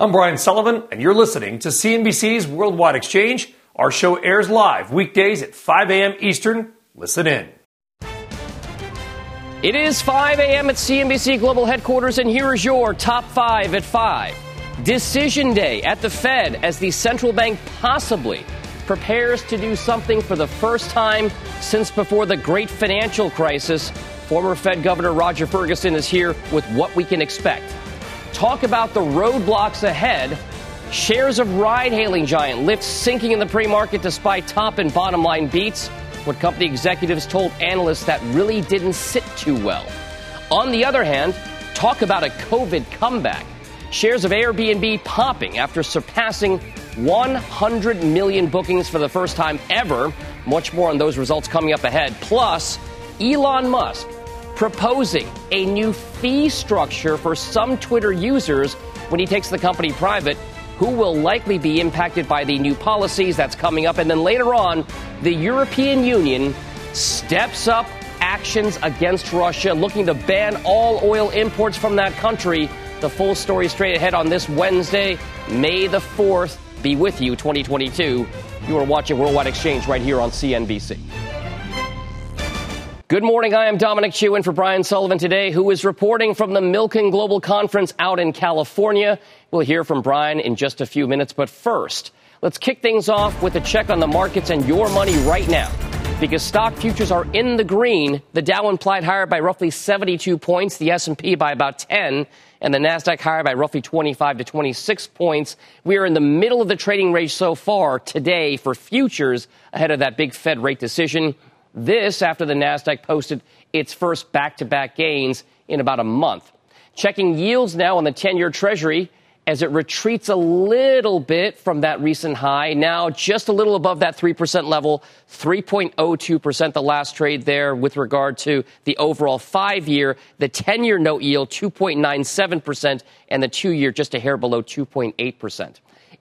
I'm Brian Sullivan, and you're listening to CNBC's Worldwide Exchange. Our show airs live weekdays at 5 a.m. Eastern. Listen in. It is 5 a.m. at CNBC Global Headquarters, and here is your top five at 5. Decision day at the Fed as the central bank possibly prepares to do something for the first time since before the great financial crisis. Former Fed Governor Roger Ferguson is here with what we can expect talk about the roadblocks ahead. Shares of ride hailing giant Lyft sinking in the pre market despite top and bottom line beats. What company executives told analysts that really didn't sit too well. On the other hand, talk about a COVID comeback. Shares of Airbnb popping after surpassing 100 million bookings for the first time ever. Much more on those results coming up ahead. Plus, Elon Musk proposing a new fee structure for some Twitter users when he takes the company private, who will likely be impacted by the new policies that's coming up. And then later on, the European Union steps up actions against Russia, looking to ban all oil imports from that country. The full story straight ahead on this Wednesday, May the 4th. Be with you 2022. You are watching Worldwide Exchange right here on CNBC. Good morning. I am Dominic Chu in for Brian Sullivan today, who is reporting from the Milken Global Conference out in California. We'll hear from Brian in just a few minutes, but first, let's kick things off with a check on the markets and your money right now. Because stock futures are in the green, the Dow implied higher by roughly 72 points, the S&P by about 10, and the Nasdaq higher by roughly 25 to 26 points. We are in the middle of the trading range so far today for futures ahead of that big Fed rate decision. This after the NASDAQ posted its first back to back gains in about a month. Checking yields now on the 10 year Treasury as it retreats a little bit from that recent high. Now just a little above that 3% level, 3.02% the last trade there with regard to the overall five year. The 10 year note yield, 2.97%, and the two year just a hair below 2.8%.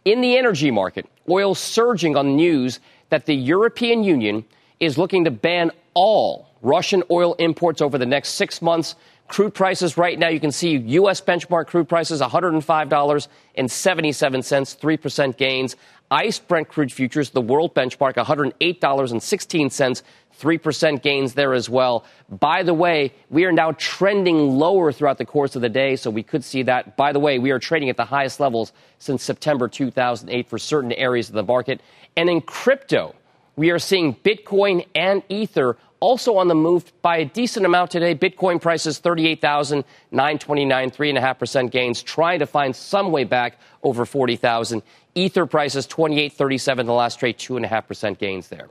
In the energy market, oil surging on news that the European Union is looking to ban all Russian oil imports over the next six months. Crude prices right now, you can see U.S. benchmark crude prices $105.77, 3% gains. ICE Brent crude futures, the world benchmark, $108.16, 3% gains there as well. By the way, we are now trending lower throughout the course of the day, so we could see that. By the way, we are trading at the highest levels since September 2008 for certain areas of the market. And in crypto, we are seeing Bitcoin and Ether also on the move by a decent amount today. Bitcoin prices 38,929, 3.5% gains, trying to find some way back over 40,000. Ether prices 28.37 the last trade, 2.5% gains there.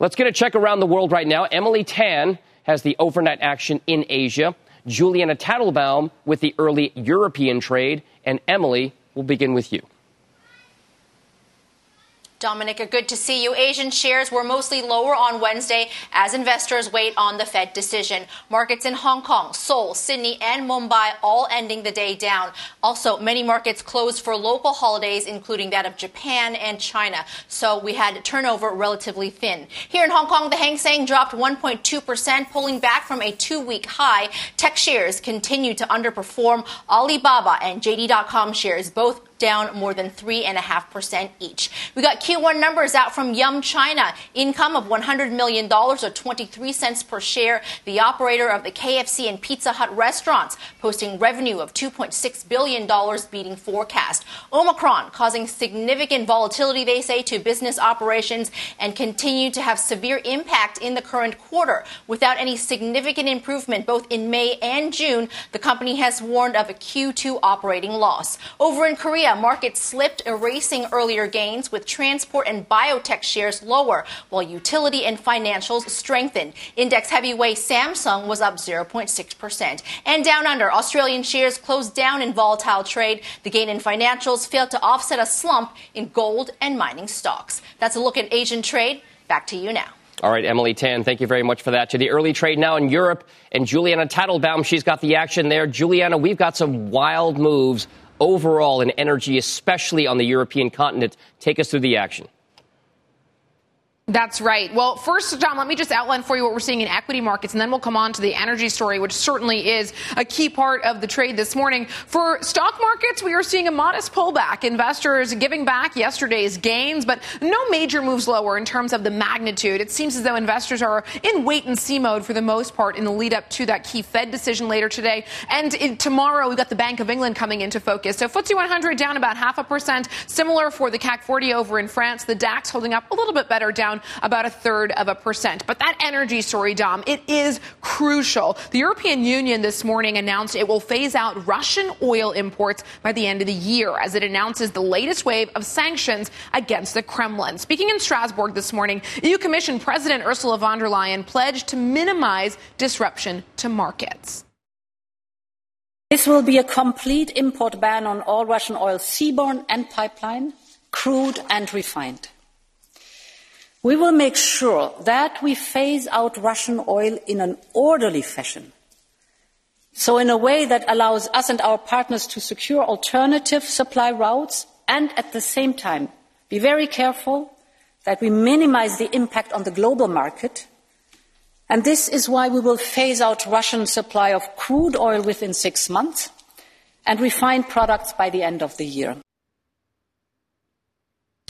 Let's get a check around the world right now. Emily Tan has the overnight action in Asia. Juliana Tatelbaum with the early European trade. And Emily, we'll begin with you. Dominica, good to see you. Asian shares were mostly lower on Wednesday as investors wait on the Fed decision. Markets in Hong Kong, Seoul, Sydney, and Mumbai all ending the day down. Also, many markets closed for local holidays, including that of Japan and China. So we had turnover relatively thin. Here in Hong Kong, the Hang Seng dropped 1.2%, pulling back from a two week high. Tech shares continue to underperform. Alibaba and JD.com shares both down more than 3.5% each. We got Q1 numbers out from Yum China. Income of $100 million or 23 cents per share. The operator of the KFC and Pizza Hut restaurants posting revenue of $2.6 billion beating forecast. Omicron causing significant volatility, they say, to business operations and continue to have severe impact in the current quarter. Without any significant improvement both in May and June, the company has warned of a Q2 operating loss. Over in Korea, Korea, markets slipped, erasing earlier gains with transport and biotech shares lower, while utility and financials strengthened. Index heavyweight Samsung was up 0.6%. And down under, Australian shares closed down in volatile trade. The gain in financials failed to offset a slump in gold and mining stocks. That's a look at Asian trade. Back to you now. All right, Emily Tan, thank you very much for that. To the early trade now in Europe, and Juliana Tatelbaum, she's got the action there. Juliana, we've got some wild moves overall in energy, especially on the European continent. Take us through the action. That's right. Well, first, John, let me just outline for you what we're seeing in equity markets, and then we'll come on to the energy story, which certainly is a key part of the trade this morning. For stock markets, we are seeing a modest pullback. Investors giving back yesterday's gains, but no major moves lower in terms of the magnitude. It seems as though investors are in wait and see mode for the most part in the lead up to that key Fed decision later today. And in, tomorrow, we've got the Bank of England coming into focus. So FTSE 100 down about half a percent. Similar for the CAC 40 over in France. The DAX holding up a little bit better down down about a third of a percent. But that energy story, Dom, it is crucial. The European Union this morning announced it will phase out Russian oil imports by the end of the year as it announces the latest wave of sanctions against the Kremlin. Speaking in Strasbourg this morning, EU Commission President Ursula von der Leyen pledged to minimize disruption to markets. This will be a complete import ban on all Russian oil seaborne and pipeline, crude and refined. We will make sure that we phase out Russian oil in an orderly fashion. So in a way that allows us and our partners to secure alternative supply routes and at the same time be very careful that we minimize the impact on the global market. And this is why we will phase out Russian supply of crude oil within six months and refined products by the end of the year.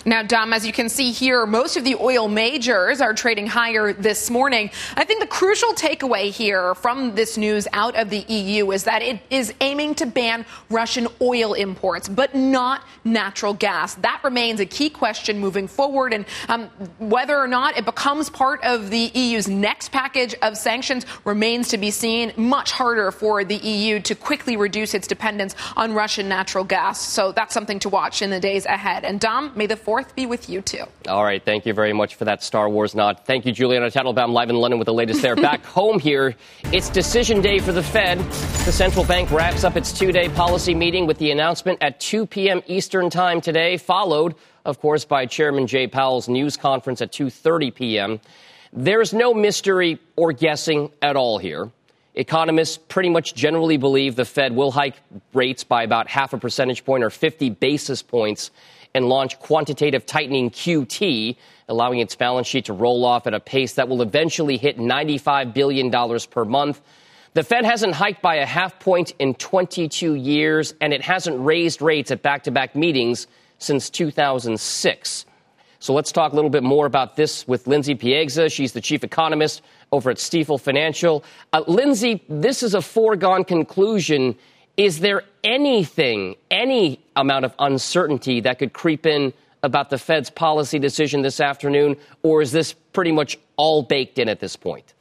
Now, Dom, as you can see here, most of the oil majors are trading higher this morning. I think the crucial takeaway here from this news out of the EU is that it is aiming to ban Russian oil imports, but not natural gas. That remains a key question moving forward, and um, whether or not it becomes part of the EU's next package of sanctions remains to be seen. Much harder for the EU to quickly reduce its dependence on Russian natural gas. So that's something to watch in the days ahead. And Dom, may the 4th be with you too. All right. Thank you very much for that Star Wars nod. Thank you, Juliana Tatelbaum, live in London with the latest there. Back home here, it's decision day for the Fed. The central bank wraps up its two day policy meeting with the announcement at 2 p.m. Eastern Time today, followed, of course, by Chairman Jay Powell's news conference at 2.30 p.m. There's no mystery or guessing at all here. Economists pretty much generally believe the Fed will hike rates by about half a percentage point or 50 basis points and launch quantitative tightening QT, allowing its balance sheet to roll off at a pace that will eventually hit $95 billion per month. The Fed hasn't hiked by a half point in 22 years, and it hasn't raised rates at back to back meetings since 2006. So let's talk a little bit more about this with Lindsay Piegza. She's the chief economist over at Stifel Financial. Uh, Lindsay, this is a foregone conclusion is there anything, any amount of uncertainty that could creep in about the Fed's policy decision this afternoon, or is this pretty much all baked in at this point?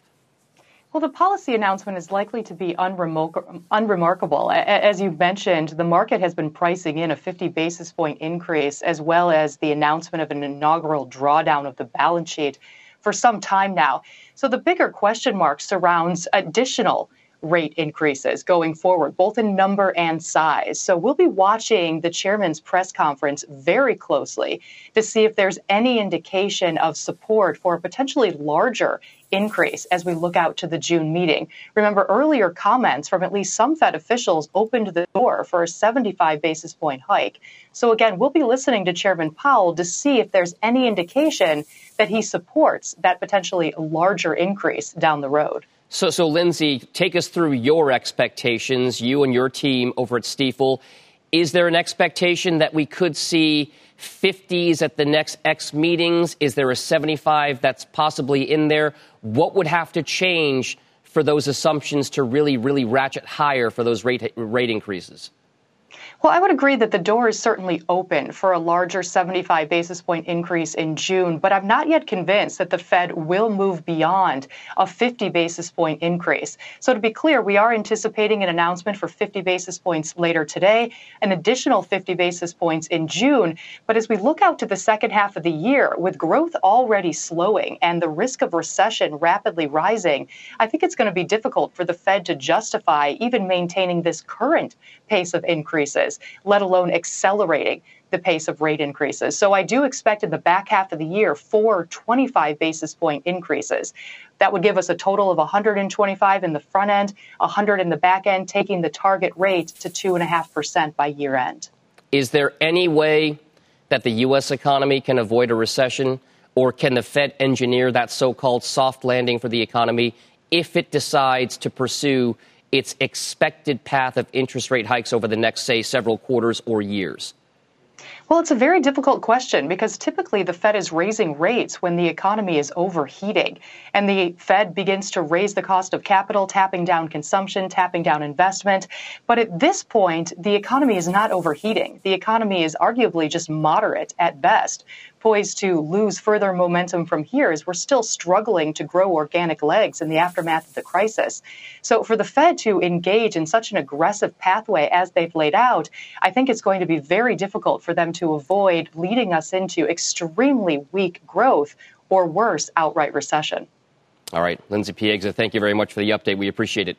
Well, the policy announcement is likely to be unremarkable. As you mentioned, the market has been pricing in a 50 basis point increase, as well as the announcement of an inaugural drawdown of the balance sheet for some time now. So the bigger question mark surrounds additional rate increases going forward, both in number and size. So we'll be watching the chairman's press conference very closely to see if there's any indication of support for a potentially larger increase as we look out to the June meeting. Remember, earlier comments from at least some Fed officials opened the door for a 75 basis point hike. So, again, we'll be listening to Chairman Powell to see if there's any indication that he supports that potentially larger increase down the road. So, so Lindsay, take us through your expectations, you and your team over at Stifel. Is there an expectation that we could see 50s at the next X meetings? Is there a 75 that's possibly in there? What would have to change for those assumptions to really, really ratchet higher for those rate, rate increases? Well, I would agree that the door is certainly open for a larger 75 basis point increase in June, but I'm not yet convinced that the Fed will move beyond a 50 basis point increase. So, to be clear, we are anticipating an announcement for 50 basis points later today, an additional 50 basis points in June. But as we look out to the second half of the year, with growth already slowing and the risk of recession rapidly rising, I think it's going to be difficult for the Fed to justify even maintaining this current pace of increases let alone accelerating the pace of rate increases. So I do expect in the back half of the year four 25 basis point increases. That would give us a total of 125 in the front end, 100 in the back end, taking the target rate to 2.5% by year end. Is there any way that the U.S. economy can avoid a recession, or can the Fed engineer that so called soft landing for the economy if it decides to pursue its expected path of interest rate hikes over the next, say, several quarters or years? Well, it's a very difficult question because typically the Fed is raising rates when the economy is overheating. And the Fed begins to raise the cost of capital, tapping down consumption, tapping down investment. But at this point, the economy is not overheating. The economy is arguably just moderate at best poised to lose further momentum from here as we're still struggling to grow organic legs in the aftermath of the crisis. So for the Fed to engage in such an aggressive pathway as they've laid out, I think it's going to be very difficult for them to avoid leading us into extremely weak growth or worse, outright recession. All right, Lindsay Piegza, thank you very much for the update. We appreciate it.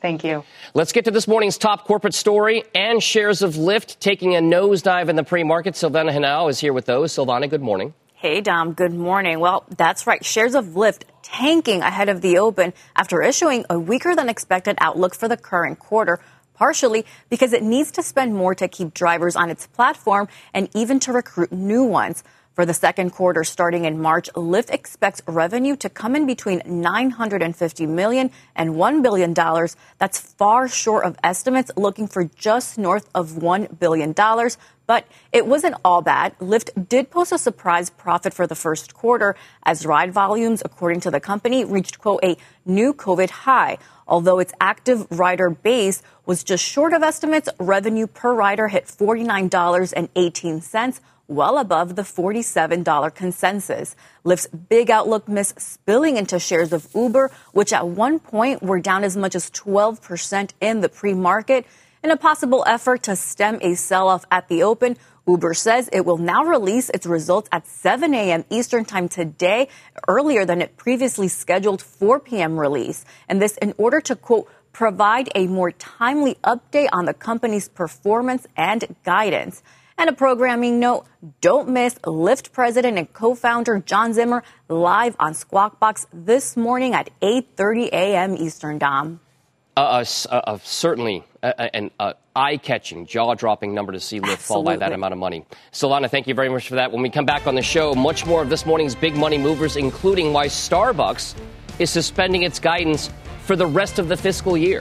Thank you. Let's get to this morning's top corporate story and shares of Lyft taking a nosedive in the pre market. Silvana Henao is here with those. Silvana, good morning. Hey, Dom. Good morning. Well, that's right. Shares of Lyft tanking ahead of the open after issuing a weaker than expected outlook for the current quarter partially because it needs to spend more to keep drivers on its platform and even to recruit new ones. For the second quarter starting in March, Lyft expects revenue to come in between 950 million and 1 billion dollars. That's far short of estimates looking for just north of 1 billion dollars. But it wasn't all bad. Lyft did post a surprise profit for the first quarter as ride volumes, according to the company, reached, quote, a new COVID high. Although its active rider base was just short of estimates, revenue per rider hit $49.18 well above the $47 consensus. Lyft's big outlook miss spilling into shares of Uber, which at one point were down as much as 12% in the pre-market. In a possible effort to stem a sell-off at the open, Uber says it will now release its results at 7 a.m. Eastern Time today, earlier than it previously scheduled 4 p.m. release. And this in order to, quote, provide a more timely update on the company's performance and guidance. And a programming note, don't miss Lyft president and co-founder John Zimmer live on Squawk Box this morning at 8.30 a.m. Eastern, Dom. Uh, uh, uh, certainly an eye-catching, jaw-dropping number to see Lyft fall by that amount of money. Silvana, thank you very much for that. When we come back on the show, much more of this morning's big money movers, including why Starbucks is suspending its guidance for the rest of the fiscal year.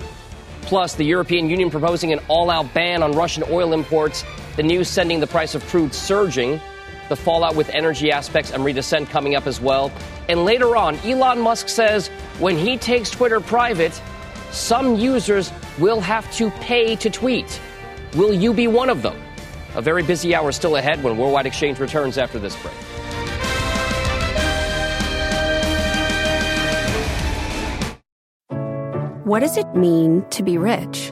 Plus, the European Union proposing an all-out ban on Russian oil imports the news sending the price of crude surging, the fallout with energy aspects Amrita Sen coming up as well. And later on, Elon Musk says when he takes Twitter private, some users will have to pay to tweet. Will you be one of them? A very busy hour still ahead when Worldwide Exchange returns after this break. What does it mean to be rich?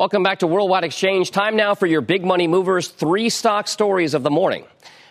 Welcome back to Worldwide Exchange. Time now for your big money movers. Three stock stories of the morning.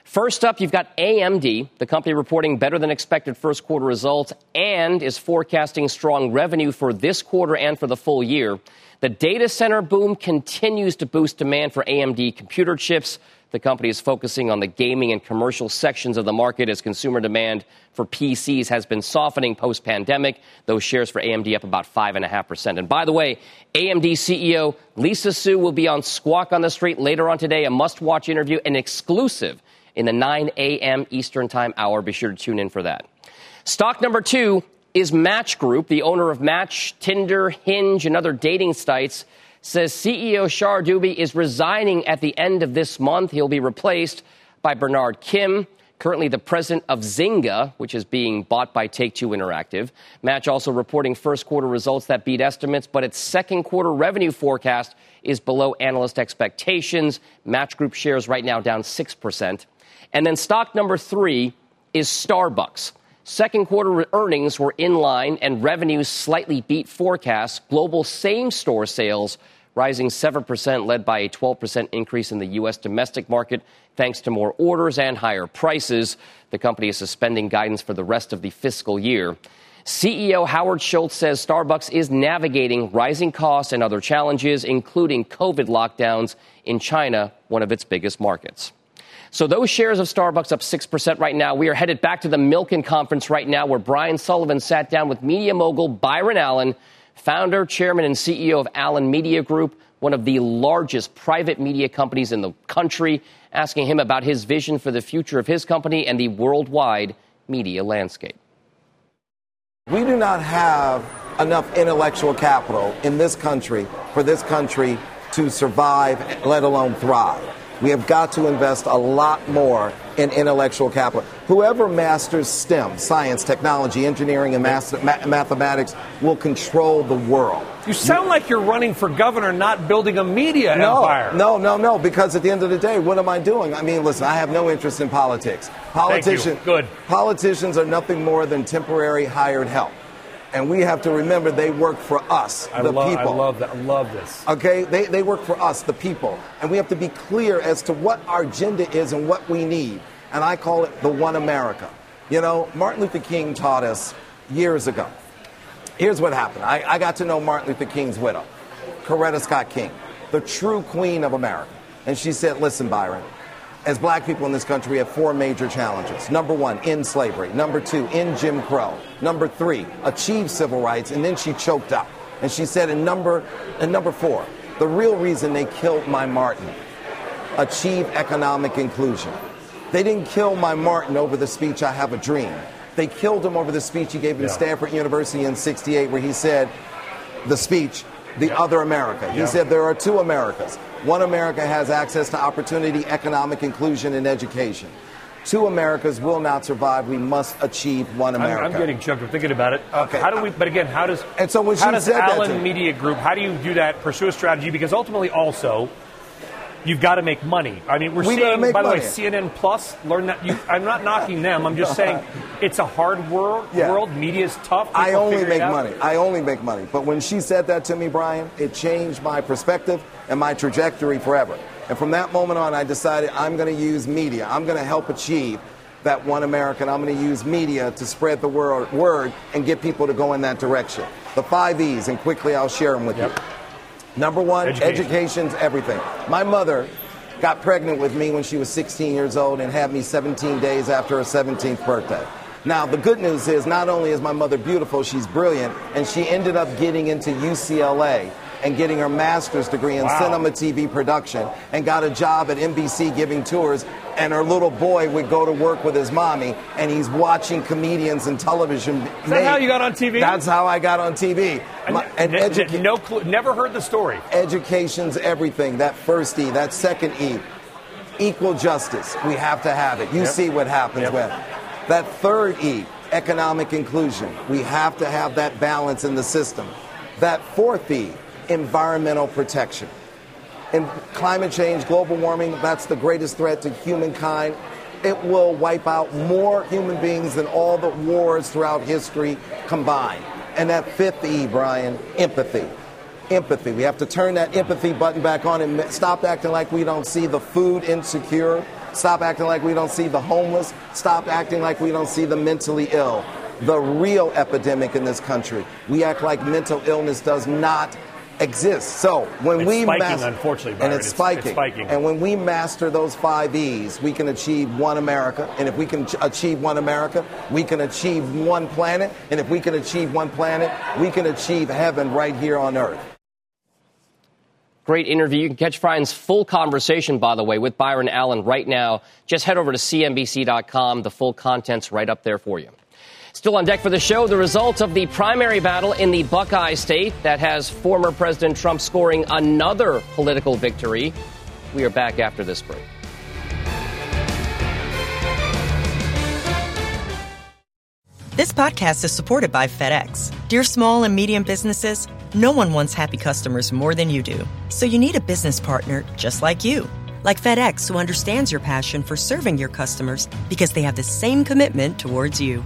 First up, you've got AMD, the company reporting better than expected first quarter results and is forecasting strong revenue for this quarter and for the full year. The data center boom continues to boost demand for AMD computer chips. The company is focusing on the gaming and commercial sections of the market as consumer demand for PCs has been softening post pandemic. Those shares for AMD up about 5.5%. And by the way, AMD CEO Lisa Su will be on Squawk on the Street later on today, a must watch interview, an exclusive in the 9 a.m. Eastern Time hour. Be sure to tune in for that. Stock number two is Match Group, the owner of Match, Tinder, Hinge, and other dating sites says CEO Shar Dubey is resigning at the end of this month. He'll be replaced by Bernard Kim, currently the president of Zynga, which is being bought by Take Two Interactive. Match also reporting first quarter results that beat estimates, but its second quarter revenue forecast is below analyst expectations. Match Group shares right now down 6%. And then stock number three is Starbucks. Second quarter earnings were in line and revenues slightly beat forecasts. Global same store sales rising 7%, led by a 12% increase in the U.S. domestic market, thanks to more orders and higher prices. The company is suspending guidance for the rest of the fiscal year. CEO Howard Schultz says Starbucks is navigating rising costs and other challenges, including COVID lockdowns in China, one of its biggest markets. So those shares of Starbucks up 6% right now. We are headed back to the Milken conference right now where Brian Sullivan sat down with media mogul Byron Allen, founder, chairman, and CEO of Allen Media Group, one of the largest private media companies in the country, asking him about his vision for the future of his company and the worldwide media landscape. We do not have enough intellectual capital in this country for this country to survive, let alone thrive. We have got to invest a lot more in intellectual capital. Whoever masters STEM, science, technology, engineering, and math- mathematics, will control the world. You sound like you're running for governor, not building a media no, empire. No, no, no, because at the end of the day, what am I doing? I mean, listen, I have no interest in politics. Politicians, Good. Politicians are nothing more than temporary hired help. And we have to remember they work for us, I the love, people. I love that. I love this. Okay, they, they work for us, the people. And we have to be clear as to what our agenda is and what we need. And I call it the One America. You know, Martin Luther King taught us years ago. Here's what happened I, I got to know Martin Luther King's widow, Coretta Scott King, the true queen of America. And she said, Listen, Byron, as black people in this country, we have four major challenges. Number one, end slavery. Number two, end Jim Crow. Number three, achieve civil rights. And then she choked up. And she said, in number, in number four, the real reason they killed my Martin, achieve economic inclusion. They didn't kill my Martin over the speech, I Have a Dream. They killed him over the speech he gave in Yeah. Stanford University in 68, where he said, the speech, the other America. He Yeah. said there are two Americas. One America has access to opportunity, economic inclusion, and education. Two Americas will not survive. We must achieve one I'm, America. I'm getting choked up thinking about it. Okay. How do we? But again, how does? And so when how does Allen Media Group? How do you do that? Pursue a strategy because ultimately, also, you've got to make money. I mean, we're We seeing. By the way. CNN Plus learn that. You, I'm not knocking them. I'm just saying it's a hard world. Yeah. World media is tough. I only make money. I only make money. But when she said that to me, Brian, it changed my perspective and my trajectory forever. And from that moment on, I decided I'm going to use media. I'm going to help achieve that one American. I'm going to use media to spread the word, word and get people to go in that direction. The five E's, and quickly I'll share them with Yep. you. Number one, Education. education's everything. My mother got pregnant with me when she was 16 years old and had me 17 days after her 17th birthday. Now, the good news is not only is my mother beautiful, she's brilliant, and she ended up getting into UCLA and getting her master's degree in Wow. cinema TV production and got a job at NBC giving tours. And her little boy would go to work with his mommy, and he's watching comedians and television. Is that how you got on TV? That's how I got on TV. My- and N- educa- no clue. Never heard the story. Education's everything. That first E, that second E. Equal justice. We have to have it. You Yep. see what happens Yep. when. That third E, economic inclusion. We have to have that balance in the system. That fourth E, environmental protection. And climate change, global warming, that's the greatest threat to humankind. It will wipe out more human beings than all the wars throughout history combined. And that fifth E, Brian, empathy. empathy. We have to turn that empathy button back on and stop acting like we don't see the food insecure. Stop acting like we don't see the homeless. Stop acting like we don't see the mentally ill. The real epidemic in this country. We act like mental illness does not exists. So when it's we spiking, master, unfortunately, Byron. and it's, it's, spiking. it's spiking, and when we master those five E's, we can achieve one America. And if we can ch- achieve one America, we can achieve one planet. And if we can achieve one planet, we can achieve heaven right here on earth. Great interview. You can catch Brian's full conversation, by the way, with Byron Allen right now. Just head over to CNBC.com. The full content's right up there for you. Still on deck for the show, the results of the primary battle in the Buckeye state that has former President Trump scoring another political victory. We are back after this break. This podcast is supported by FedEx. Dear small and medium businesses, no one wants happy customers more than you do. So you need a business partner just like you. Like FedEx, who understands your passion for serving your customers because they have the same commitment towards you.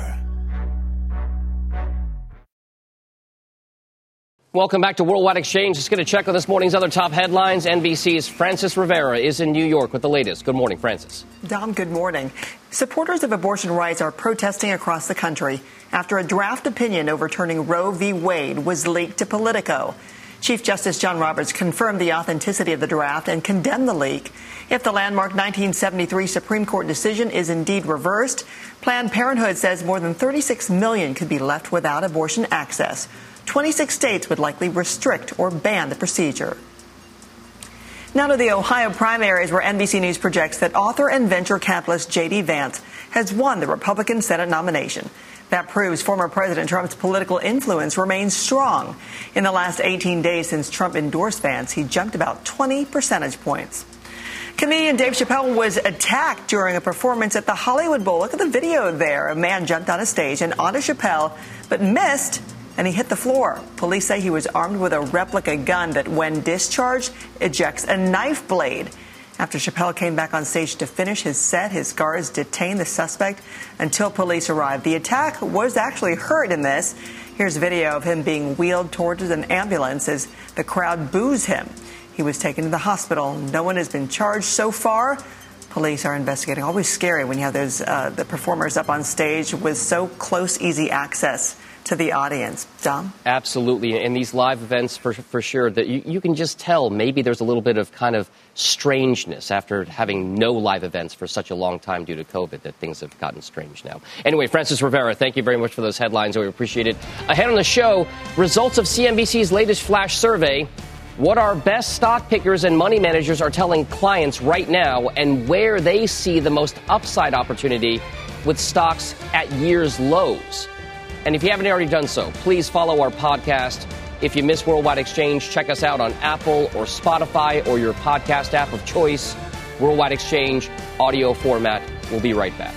Welcome back to Worldwide Exchange. Just going to check on this morning's other top headlines. NBC's Frances Rivera is in New York with the latest. Good morning, Frances. Dom, good morning. Supporters of abortion rights are protesting across the country after a draft opinion overturning Roe v. Wade was leaked to Politico. Chief Justice John Roberts confirmed the authenticity of the draft and condemned the leak. If the landmark 1973 Supreme Court decision is indeed reversed, Planned Parenthood says more than 36 million could be left without abortion access. 26 states would likely restrict or ban the procedure. Now to the Ohio primaries, where NBC News projects that author and venture capitalist J.D. Vance has won the Republican Senate nomination. That proves former President Trump's political influence remains strong. In the last 18 days since Trump endorsed Vance, he jumped about 20 percentage points. Comedian Dave Chappelle was attacked during a performance at the Hollywood Bowl. Look at the video there. A man jumped on a stage and onto Chappelle, but missed and he hit the floor. Police say he was armed with a replica gun that, when discharged, ejects a knife blade. After Chappelle came back on stage to finish his set, his guards detained the suspect until police arrived. The attack was actually heard in this. Here's video of him being wheeled towards an ambulance as the crowd boos him. He was taken to the hospital. No one has been charged so far. Police are investigating. Always scary when you have those uh, the performers up on stage with so close, easy access to the audience. Dom? Absolutely. And these live events, for, for sure, that you, you can just tell maybe there's a little bit of kind of strangeness after having no live events for such a long time due to COVID that things have gotten strange now. Anyway, Frances Rivera, thank you very much for those headlines. We appreciate it. Ahead on the show, results of CNBC's latest flash survey. What our best stock pickers and money managers are telling clients right now and where they see the most upside opportunity with stocks at year's lows. And if you haven't already done so, please follow our podcast. If you miss Worldwide Exchange, check us out on Apple or Spotify or your podcast app of choice. Worldwide Exchange, audio format. We'll be right back.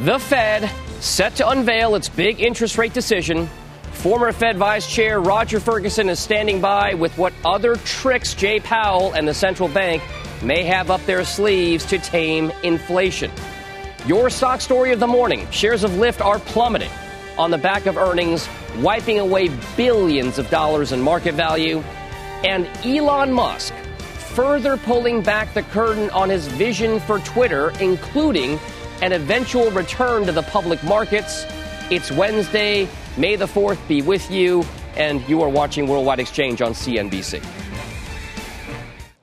The Fed set to unveil its big interest rate decision. Former Fed Vice Chair Roger Ferguson is standing by with what other tricks Jay Powell and the central bank may have up their sleeves to tame inflation. Your stock story of the morning shares of Lyft are plummeting on the back of earnings, wiping away billions of dollars in market value, and Elon Musk further pulling back the curtain on his vision for Twitter, including an eventual return to the public markets. It's Wednesday. May the 4th be with you, and you are watching Worldwide Exchange on CNBC.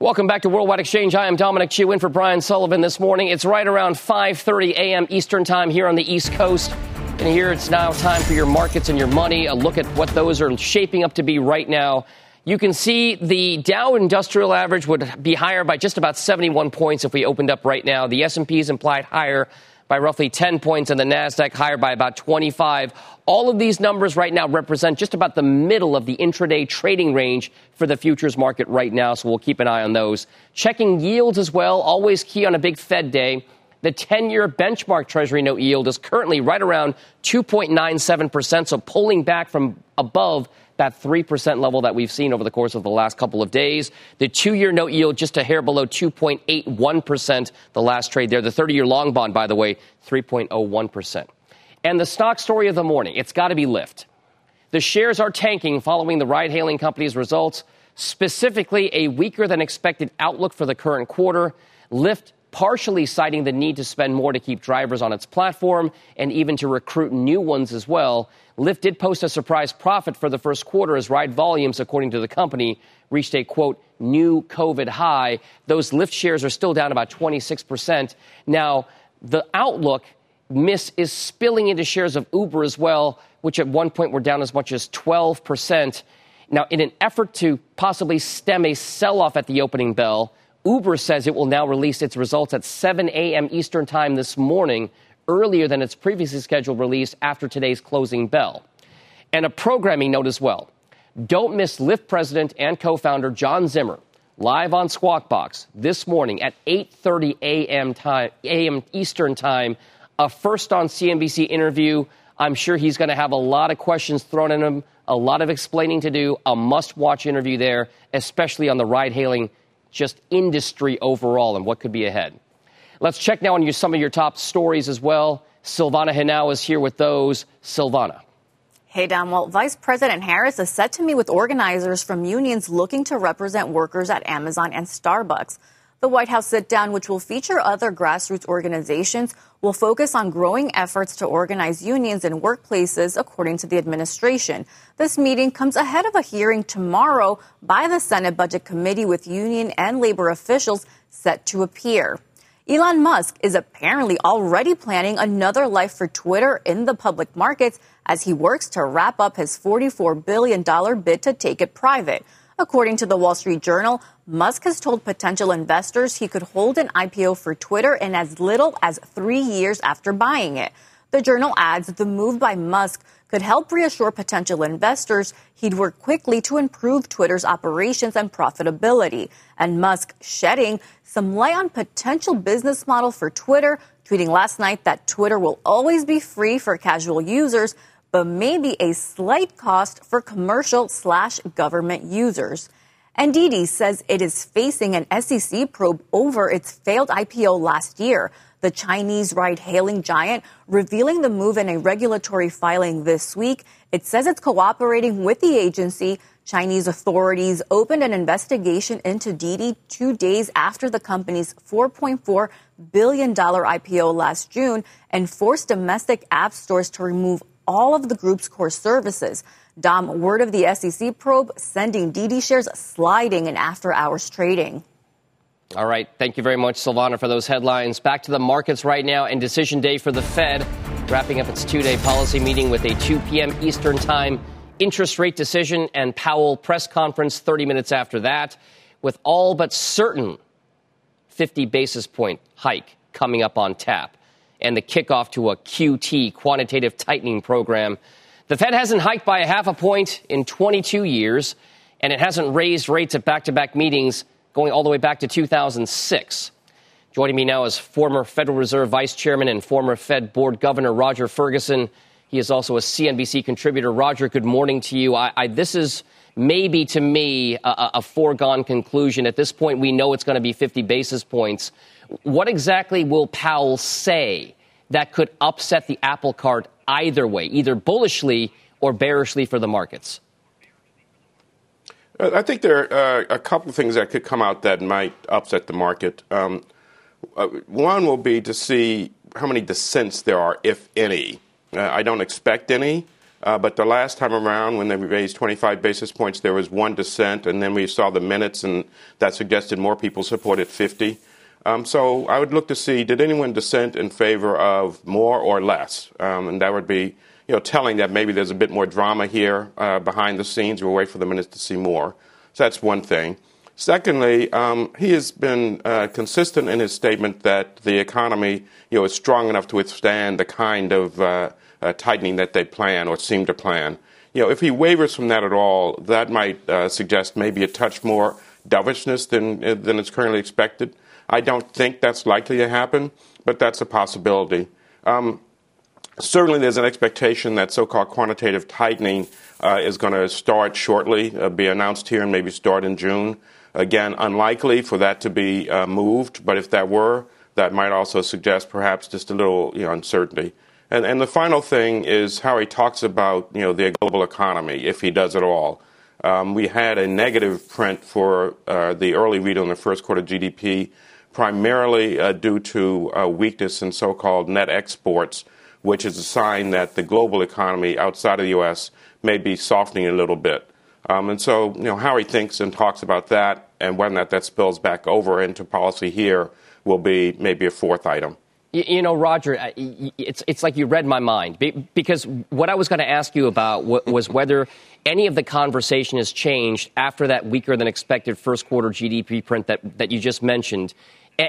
Welcome back to Worldwide Exchange. I am Dominic Chu in for Brian Sullivan this morning. It's right around 5:30 a.m. Eastern Time here on the East Coast. And here it's now time for your markets and your money. A look at what those are shaping up to be right now. you can see the Dow Industrial Average would be higher by just about 71 points if we opened up right now. The S&P is implied higher by roughly 10 points and the Nasdaq higher by about 25. All of these numbers right now represent just about the middle of the intraday trading range for the futures market right now, so we'll keep an eye on those. Checking yields as well, always key on a big Fed day. The 10 year benchmark Treasury note yield is currently right around 2.97%, so pulling back from above that 3% level that we've seen over the course of the last couple of days. The two year note yield just a hair below 2.81% the last trade there. The 30 year long bond, by the way, 3.01%. And the stock story of the morning, it's got to be Lyft. The shares are tanking following the ride hailing company's results, specifically a weaker than expected outlook for the current quarter. Lyft partially citing the need to spend more to keep drivers on its platform and even to recruit new ones as well. Lyft did post a surprise profit for the first quarter as ride volumes, according to the company, reached a quote, new COVID high. Those Lyft shares are still down about 26%. Now, the outlook miss is spilling into shares of Uber as well, which at one point were down as much as 12%. Now, in an effort to possibly stem a sell off at the opening bell, Uber says it will now release its results at 7 a.m. Eastern Time this morning, earlier than its previously scheduled release after today's closing bell. And a programming note as well. Don't miss Lyft president and co-founder John Zimmer live on Squawk Box this morning at 8:30 a.m. time a.m. Eastern Time. A first on CNBC interview. I'm sure he's going to have a lot of questions thrown at him, a lot of explaining to do. A must-watch interview there, especially on the ride-hailing just industry overall and what could be ahead. Let's check now on some of your top stories as well. Silvana Henao is here with those. Silvana. Hey, Don. Well, Vice President Harris is set to meet with organizers from unions looking to represent workers at Amazon and Starbucks. The White House sit down, which will feature other grassroots organizations, will focus on growing efforts to organize unions in workplaces, according to the administration. This meeting comes ahead of a hearing tomorrow by the Senate Budget Committee with union and labor officials set to appear. Elon Musk is apparently already planning another life for Twitter in the public markets as he works to wrap up his $44 billion bid to take it private. According to the Wall Street Journal, Musk has told potential investors he could hold an IPO for Twitter in as little as three years after buying it. The journal adds the move by Musk could help reassure potential investors he'd work quickly to improve Twitter's operations and profitability. And Musk shedding some light on potential business model for Twitter, tweeting last night that Twitter will always be free for casual users, but maybe a slight cost for commercial slash government users. And Didi says it is facing an SEC probe over its failed IPO last year. The Chinese ride hailing giant revealing the move in a regulatory filing this week. It says it's cooperating with the agency. Chinese authorities opened an investigation into Didi two days after the company's $4.4 billion IPO last June and forced domestic app stores to remove all of the group's core services. Dom, word of the SEC probe sending Didi shares sliding in after hours trading. All right. Thank you very much, Silvana, for those headlines. Back to the markets right now and decision day for the Fed, wrapping up its two day policy meeting with a 2 p.m. Eastern Time interest rate decision and Powell press conference 30 minutes after that, with all but certain 50 basis point hike coming up on tap and the kickoff to a QT, quantitative tightening program. The Fed hasn't hiked by a half a point in 22 years, and it hasn't raised rates at back to back meetings going all the way back to 2006. Joining me now is former Federal Reserve Vice Chairman and former Fed Board Governor Roger Ferguson. He is also a CNBC contributor. Roger, good morning to you. I, I, this is maybe to me a, a foregone conclusion. At this point, we know it's going to be 50 basis points. What exactly will Powell say that could upset the apple cart either way, either bullishly or bearishly for the markets? Uh, I think there are uh, a couple of things that could come out that might upset the market. Um, uh, one will be to see how many dissents there are, if any. Uh, I don't expect any, uh, but the last time around, when they raised 25 basis points, there was one dissent, and then we saw the minutes, and that suggested more people supported 50. Um, so I would look to see did anyone dissent in favor of more or less, um, and that would be you know telling that maybe there's a bit more drama here uh, behind the scenes. We'll wait for the minutes to see more. So that's one thing. Secondly, um, he has been uh, consistent in his statement that the economy, you know, is strong enough to withstand the kind of uh, uh, tightening that they plan or seem to plan. You know, if he wavers from that at all, that might uh, suggest maybe a touch more dovishness than uh, than is currently expected. I don't think that's likely to happen, but that's a possibility. Um, certainly, there's an expectation that so-called quantitative tightening uh, is going to start shortly, uh, be announced here, and maybe start in June. Again, unlikely for that to be uh, moved, but if that were, that might also suggest perhaps just a little you know, uncertainty. And, and the final thing is how he talks about you know the global economy, if he does at all. Um, we had a negative print for uh, the early read on the first quarter GDP, primarily uh, due to uh, weakness in so-called net exports, which is a sign that the global economy outside of the U.S. may be softening a little bit. Um, and so, you know, how he thinks and talks about that, and when not that spills back over into policy here, will be maybe a fourth item. You, know, Roger, it's, it's like you read my mind because what I was going to ask you about was whether any of the conversation has changed after that weaker than expected first quarter GDP print that, that you just mentioned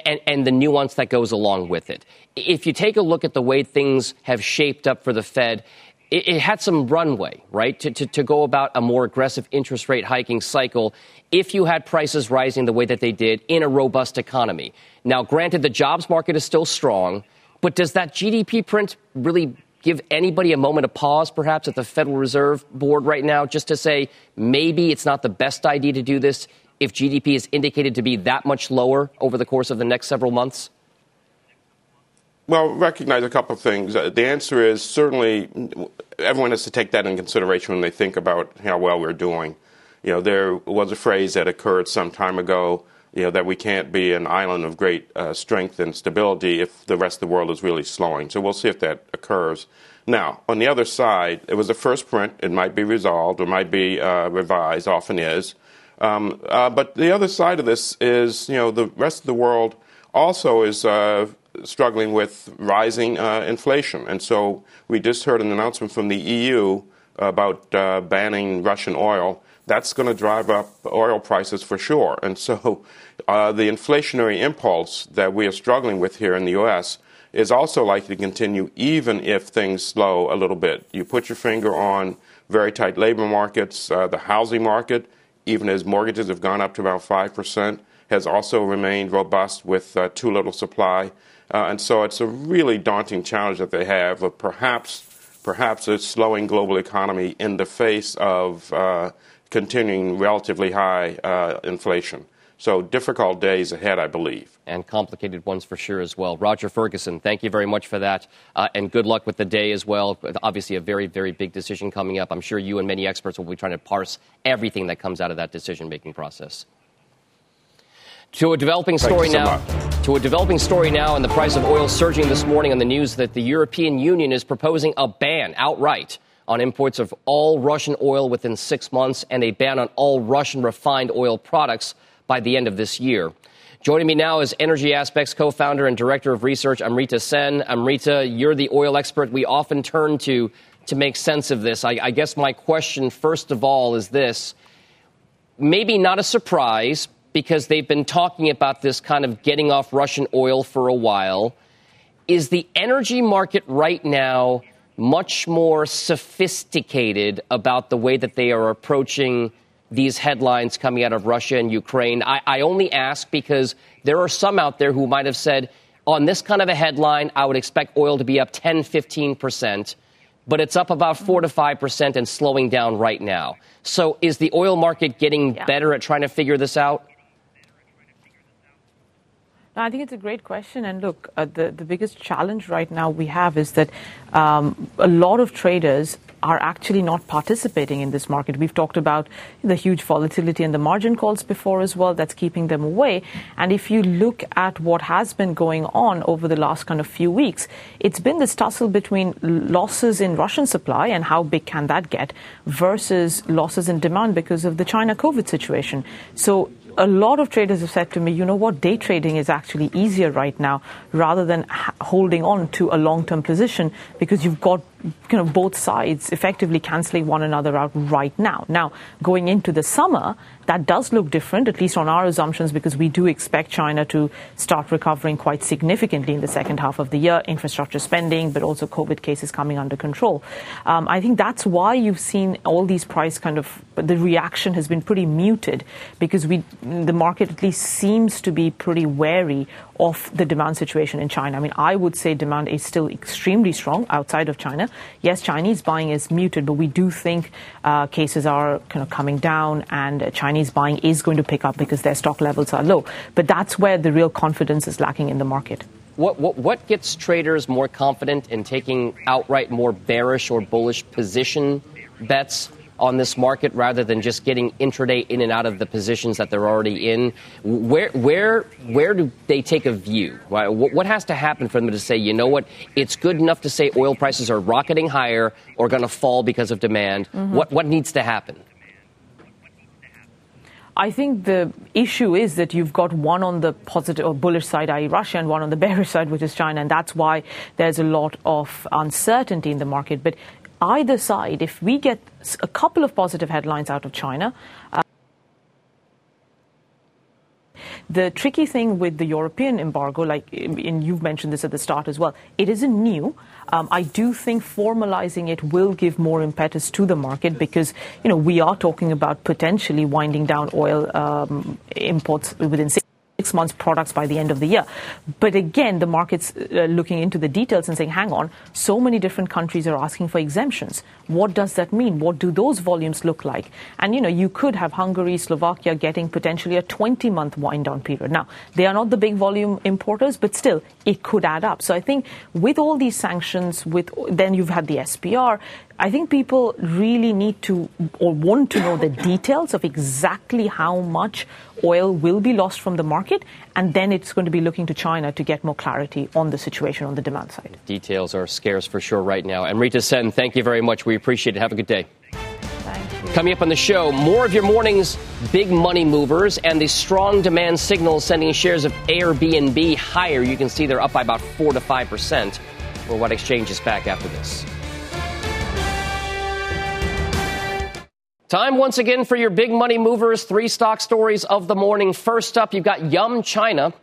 and, and, the nuance that goes along with it. If you take a look at the way things have shaped up for the Fed, it, it had some runway, right, to, to, to go about a more aggressive interest rate hiking cycle if you had prices rising the way that they did in a robust economy. Now, granted, the jobs market is still strong, but does that GDP print really give anybody a moment of pause, perhaps, at the Federal Reserve Board right now, just to say maybe it's not the best idea to do this if GDP is indicated to be that much lower over the course of the next several months? Well, recognize a couple of things. Uh, the answer is certainly everyone has to take that in consideration when they think about how well we're doing. You know, there was a phrase that occurred some time ago, you know, that we can't be an island of great uh, strength and stability if the rest of the world is really slowing. So we'll see if that occurs. Now, on the other side, it was a first print. It might be resolved, it might be uh, revised, often is. Um, uh, but the other side of this is, you know, the rest of the world also is uh, struggling with rising uh, inflation. And so we just heard an announcement from the EU about uh, banning Russian oil. That's going to drive up oil prices for sure. And so uh, the inflationary impulse that we are struggling with here in the U.S. is also likely to continue even if things slow a little bit. You put your finger on very tight labor markets, uh, the housing market, even as mortgages have gone up to about 5%, has also remained robust with uh, too little supply. Uh, and so it's a really daunting challenge that they have of perhaps, perhaps a slowing global economy in the face of uh, continuing relatively high uh, inflation. So difficult days ahead, I believe. And complicated ones for sure as well. Roger Ferguson, thank you very much for that. Uh, and good luck with the day as well. Obviously, a very, very big decision coming up. I'm sure you and many experts will be trying to parse everything that comes out of that decision making process. To a developing story so now. Much. To a developing story now, and the price of oil surging this morning on the news that the European Union is proposing a ban outright on imports of all Russian oil within six months and a ban on all Russian refined oil products by the end of this year. Joining me now is Energy Aspects co founder and director of research, Amrita Sen. Amrita, you're the oil expert we often turn to to make sense of this. I, I guess my question, first of all, is this maybe not a surprise, because they've been talking about this kind of getting off Russian oil for a while. Is the energy market right now much more sophisticated about the way that they are approaching these headlines coming out of Russia and Ukraine? I, I only ask because there are some out there who might have said, on this kind of a headline, I would expect oil to be up 10, 15 percent but it's up about 4 to 5% and slowing down right now. So is the oil market getting yeah. better at trying to figure this out? No, I think it's a great question. And look, uh, the, the biggest challenge right now we have is that um, a lot of traders are actually not participating in this market. We've talked about the huge volatility and the margin calls before as well. That's keeping them away. And if you look at what has been going on over the last kind of few weeks, it's been this tussle between losses in Russian supply and how big can that get versus losses in demand because of the China COVID situation. So a lot of traders have said to me, you know what, day trading is actually easier right now rather than holding on to a long term position because you've got kind of both sides effectively canceling one another out right now. Now, going into the summer, that does look different, at least on our assumptions, because we do expect China to start recovering quite significantly in the second half of the year, infrastructure spending, but also COVID cases coming under control. Um, I think that's why you've seen all these price kind of, the reaction has been pretty muted because we, the market at least seems to be pretty wary of the demand situation in China. I mean, I would say demand is still extremely strong outside of China. Yes, Chinese buying is muted, but we do think uh, cases are kind of coming down and Chinese buying is going to pick up because their stock levels are low. But that's where the real confidence is lacking in the market. What, what, what gets traders more confident in taking outright more bearish or bullish position bets on this market rather than just getting intraday in and out of the positions that they're already in? Where, where, where do they take a view? What has to happen for them to say, you know what, it's good enough to say oil prices are rocketing higher or going to fall because of demand? Mm-hmm. What, what needs to happen? I think the issue is that you've got one on the positive or bullish side, i.e., Russia, and one on the bearish side, which is China, and that's why there's a lot of uncertainty in the market. But either side, if we get a couple of positive headlines out of China, uh, the tricky thing with the European embargo, like and you've mentioned this at the start as well, it isn't new. Um, I do think formalizing it will give more impetus to the market because you know we are talking about potentially winding down oil um, imports within six six months products by the end of the year. But again, the market's uh, looking into the details and saying, hang on, so many different countries are asking for exemptions. What does that mean? What do those volumes look like? And, you know, you could have Hungary, Slovakia getting potentially a 20 month wind down period. Now, they are not the big volume importers, but still, it could add up. So I think with all these sanctions, with then you've had the SPR, I think people really need to or want to know the details of exactly how much oil will be lost from the market, and then it's going to be looking to China to get more clarity on the situation on the demand side. Details are scarce for sure right now. Amrita Sen, thank you very much. We appreciate it. Have a good day. Coming up on the show, more of your morning's big money movers and the strong demand signals sending shares of Airbnb higher. You can see they're up by about 4 to 5%. Worldwide Exchange is back after this. Time once again for your big money movers. Three stock stories of the morning. First up, you've got Yum China.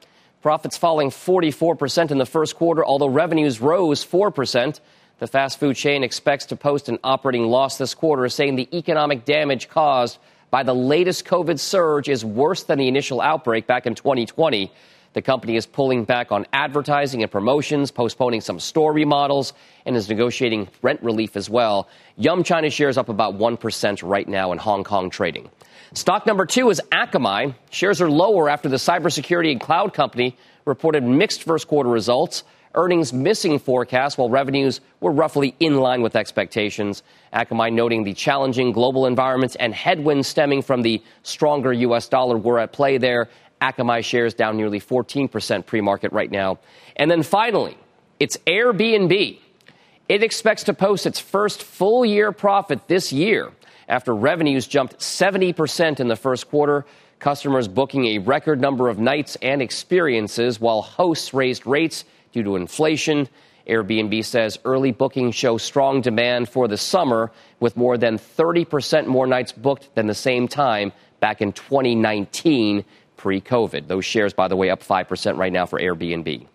Profits falling 44% in the first quarter, although revenues rose 4%. The fast food chain expects to post an operating loss this quarter, saying the economic damage caused by the latest COVID surge is worse than the initial outbreak back in 2020. The company is pulling back on advertising and promotions, postponing some store remodels, and is negotiating rent relief as well. Yum China shares up about 1% right now in Hong Kong trading. Stock number two is Akamai. Shares are lower after the cybersecurity and cloud company reported mixed first quarter results. Earnings missing forecast, while revenues were roughly in line with expectations. Akamai noting the challenging global environment and headwinds stemming from the stronger U.S. dollar were at play there. Akamai shares down nearly 14% pre market right now. And then finally, it's Airbnb. It expects to post its first full year profit this year after revenues jumped 70% in the first quarter. Customers booking a record number of nights and experiences while hosts raised rates due to inflation. Airbnb says early bookings show strong demand for the summer, with more than 30% more nights booked than the same time back in 2019 pre COVID. Those shares, by the way, up 5% right now for Airbnb.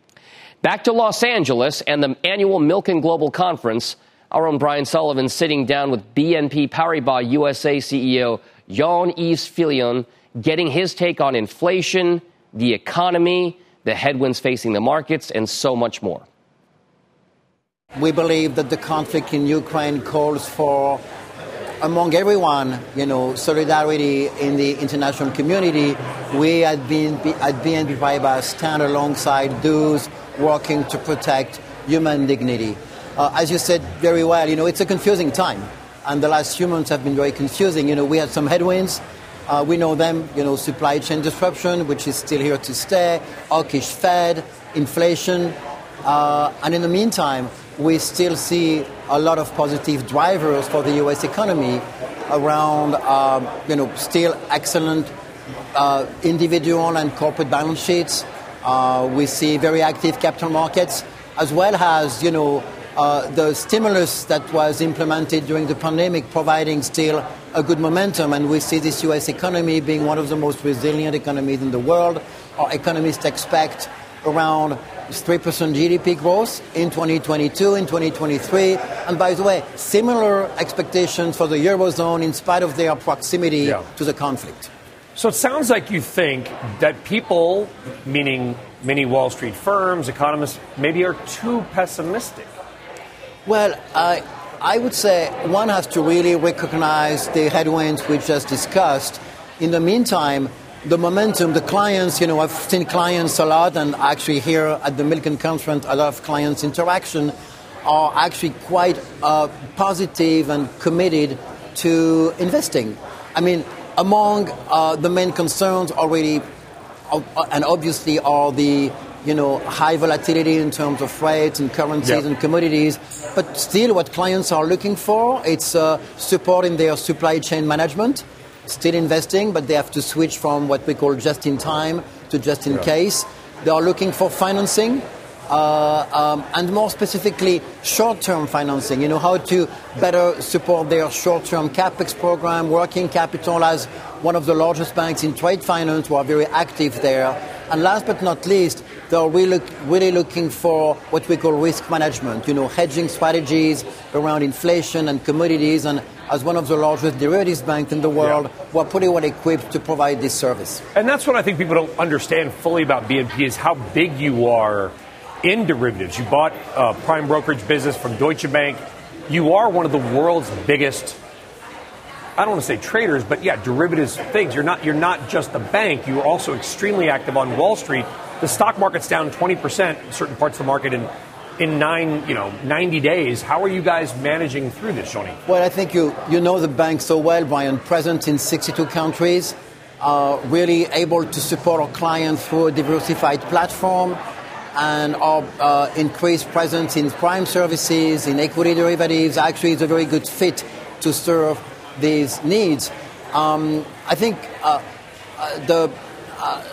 Back to Los Angeles and the annual Milken Global Conference. Our own Brian Sullivan sitting down with BNP Paribas USA CEO Jean-Yves Fillion, getting his take on inflation, the economy, the headwinds facing the markets, and so much more. We believe that the conflict in Ukraine calls for among everyone, you know, solidarity in the international community, we at BNP, at BNP Paribas stand alongside those working to protect human dignity. Uh, as you said very well, you know, it's a confusing time, and the last few months have been very confusing. You know, we had some headwinds. Uh, we know them, you know, supply chain disruption, which is still here to stay, hawkish Fed, inflation, uh, and in the meantime, we still see a lot of positive drivers for the U.S. economy around, um, you know, still excellent uh, individual and corporate balance sheets. Uh, we see very active capital markets, as well as, you know, uh, the stimulus that was implemented during the pandemic providing still a good momentum, and we see this U.S. economy being one of the most resilient economies in the world. Our economists expect around 3% GDP growth in 2022, in 2023. And by the way, similar expectations for the Eurozone in spite of their proximity yeah. to the conflict. So it sounds like you think that people, meaning many Wall Street firms, economists, maybe are too pessimistic. Well, I, I would say one has to really recognize the headwinds we just discussed. In the meantime, the momentum, the clients, you know, I've seen clients a lot, and actually here at the Milken Conference, a lot of clients' interaction are actually quite uh, positive and committed to investing. I mean, among uh, the main concerns already, uh, and obviously, are the you know high volatility in terms of rates and currencies yep. and commodities. But still, what clients are looking for it's uh, support in their supply chain management. Still investing, but they have to switch from what we call just in time to just in yeah. case. They are looking for financing uh, um, and more specifically, short-term financing. You know how to better support their short-term capex program, working capital as one of the largest banks in trade finance who are very active there. And last but not least, they're really, really looking for what we call risk management. You know, hedging strategies around inflation and commodities. And as one of the largest derivatives banks in the world, yeah. we're pretty well equipped to provide this service. And that's what I think people don't understand fully about BNP is how big you are in derivatives. You bought a prime brokerage business from Deutsche Bank. You are one of the world's biggest. I don't want to say traders, but yeah, derivatives things. You're not you're not just a bank. You're also extremely active on Wall Street. The stock market's down 20% in certain parts of the market in in nine, you know, 90 days. How are you guys managing through this, Jean? Well, I think you you know the bank so well, Brian. Present in 62 countries, uh, really able to support our clients through a diversified platform and our uh, increased presence in prime services, in equity derivatives, actually is a very good fit to serve these needs. Um, I think uh, uh, the uh,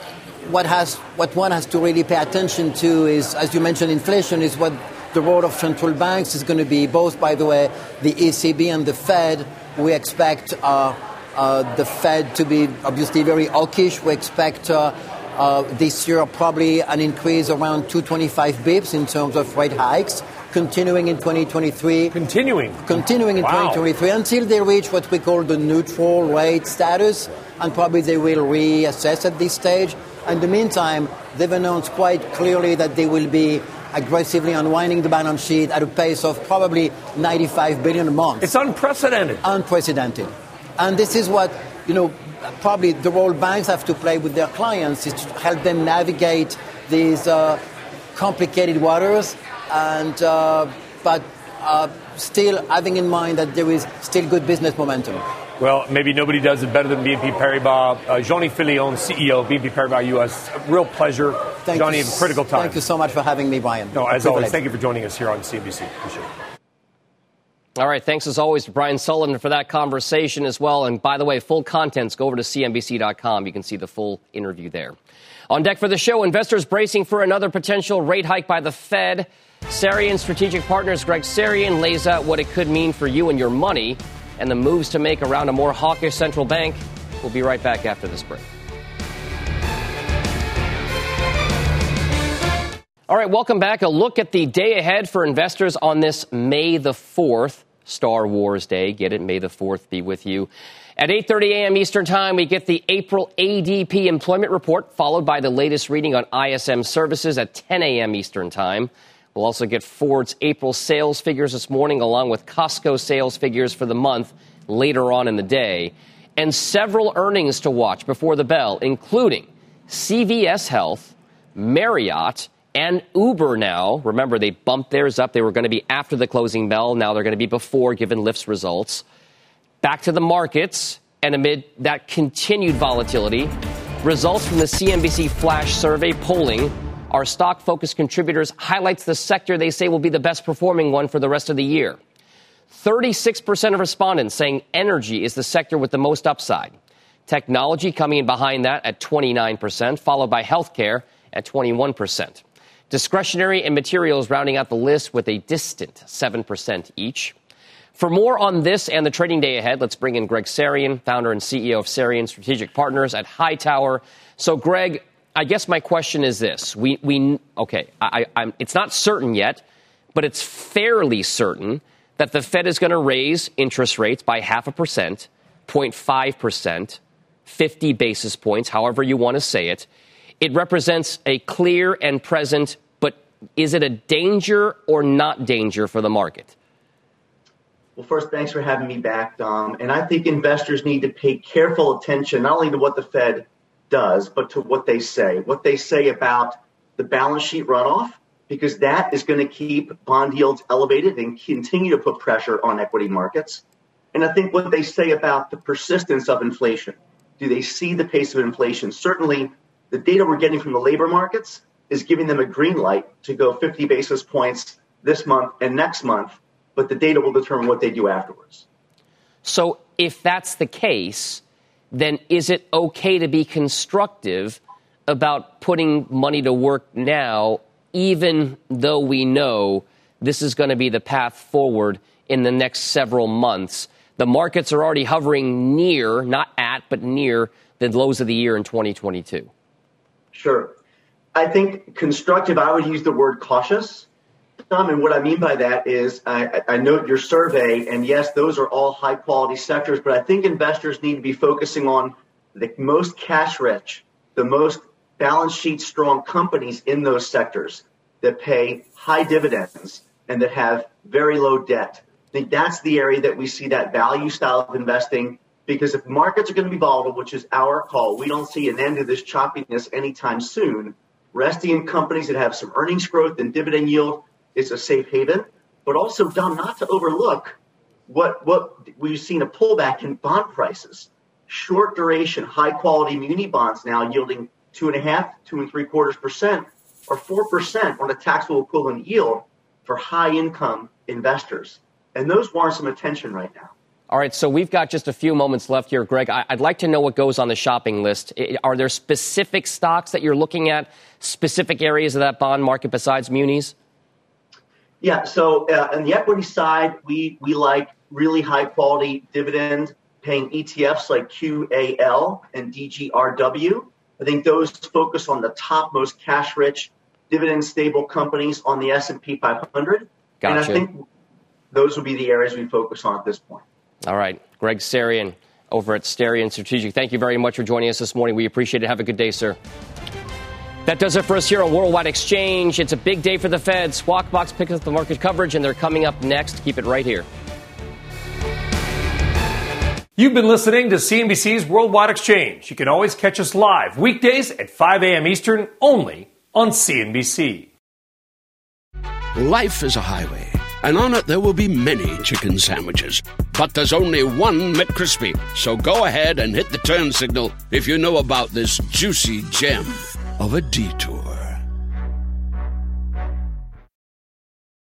what has what one has to really pay attention to is, as you mentioned, inflation is what the role of central banks is going to be. Both, by the way, the ECB and the Fed. We expect uh, uh, the Fed to be obviously very hawkish. We expect uh, this year, probably an increase around 225 bips in terms of rate hikes, continuing in 2023. Continuing? Continuing in wow. 2023 until they reach what we call the neutral rate status, and probably they will reassess at this stage. In the meantime, they've announced quite clearly that they will be aggressively unwinding the balance sheet at a pace of probably 95 billion a month. It's unprecedented. Unprecedented. And this is what, you know, probably the role banks have to play with their clients is to help them navigate these uh, complicated waters, and uh, but uh, still having in mind that there is still good business momentum. Well, maybe nobody does it better than BNP Paribas. Uh, Jean Fillion, CEO, BNP Paribas US. real pleasure. Thank Johnny, you, a critical time. Thank you so much for having me, Brian. No, as always, thank you for joining us here on CNBC. Appreciate it. All right. Thanks as always to Brian Sullivan for that conversation as well. And by the way, full contents, go over to CNBC.com. You can see the full interview there. On deck for the show, investors bracing for another potential rate hike by the Fed. Sarian Strategic Partners Greg Sarian lays out what it could mean for you and your money and the moves to make around a more hawkish central bank. We'll be right back after this break. All right, welcome back. A look at the day ahead for investors on this May the 4th, Star Wars Day. Get it? May the 4th be with you. At 8:30 a.m. Eastern Time, we get the April ADP employment report followed by the latest reading on ISM services at 10 a.m. Eastern Time. We'll also get Ford's April sales figures this morning along with Costco sales figures for the month later on in the day and several earnings to watch before the bell including CVS Health, Marriott, and Uber now. Remember, they bumped theirs up. They were going to be after the closing bell. Now they're going to be before, given Lyft's results. Back to the markets, and amid that continued volatility, results from the CNBC Flash survey polling our stock focused contributors highlights the sector they say will be the best performing one for the rest of the year. 36% of respondents saying energy is the sector with the most upside. Technology coming in behind that at 29%, followed by healthcare at 21%. Discretionary and materials rounding out the list with a distant 7% each. For more on this and the trading day ahead, let's bring in Greg Sarian, founder and CEO of Sarian Strategic Partners at Hightower. So, Greg, I guess my question is this: We, we okay, I, I'm, it's not certain yet, but it's fairly certain that the Fed is going to raise interest rates by half a percent, 0.5 percent, 50 basis points, however you want to say it. It represents a clear and present, but is it a danger or not danger for the market? Well, first, thanks for having me back, Dom. And I think investors need to pay careful attention not only to what the Fed does, but to what they say. What they say about the balance sheet runoff, because that is going to keep bond yields elevated and continue to put pressure on equity markets. And I think what they say about the persistence of inflation. Do they see the pace of inflation? Certainly, the data we're getting from the labor markets is giving them a green light to go 50 basis points this month and next month but the data will determine what they do afterwards. So, if that's the case, then is it okay to be constructive about putting money to work now, even though we know this is going to be the path forward in the next several months? The markets are already hovering near, not at, but near the lows of the year in 2022. Sure. I think constructive, I would use the word cautious. And what I mean by that is I, I note your survey, and yes, those are all high quality sectors, but I think investors need to be focusing on the most cash rich, the most balance sheet strong companies in those sectors that pay high dividends and that have very low debt. I think that's the area that we see that value style of investing because if markets are going to be volatile, which is our call, we don't see an end to this choppiness anytime soon. Resting in companies that have some earnings growth and dividend yield is a safe haven, but also, Dom, not to overlook what, what we've seen a pullback in bond prices. Short duration, high quality muni bonds now yielding two and a half, two and three quarters percent, or four percent on a taxable equivalent yield for high income investors. And those warrant some attention right now. All right, so we've got just a few moments left here, Greg. I'd like to know what goes on the shopping list. Are there specific stocks that you're looking at, specific areas of that bond market besides munis? Yeah. So uh, on the equity side, we we like really high quality dividend paying ETFs like QUAL and DGRW. I think those focus on the top most cash rich dividend stable companies on the S&P 500. Gotcha. And I think those will be the areas we focus on at this point. All right. Greg Sarian over at Sarian Strategic. Thank you very much for joining us this morning. We appreciate it. Have a good day, sir. That does it for us here on Worldwide Exchange. It's a big day for the Fed. Squawk Box picks up the market coverage, and they're coming up next. Keep it right here. You've been listening to CNBC's Worldwide Exchange. You can always catch us live weekdays at 5 a.m. Eastern only on CNBC. Life is a highway, and on it there will be many chicken sandwiches. But there's only one McCrispy. So go ahead and hit the turn signal if you know about this juicy gem of a detour.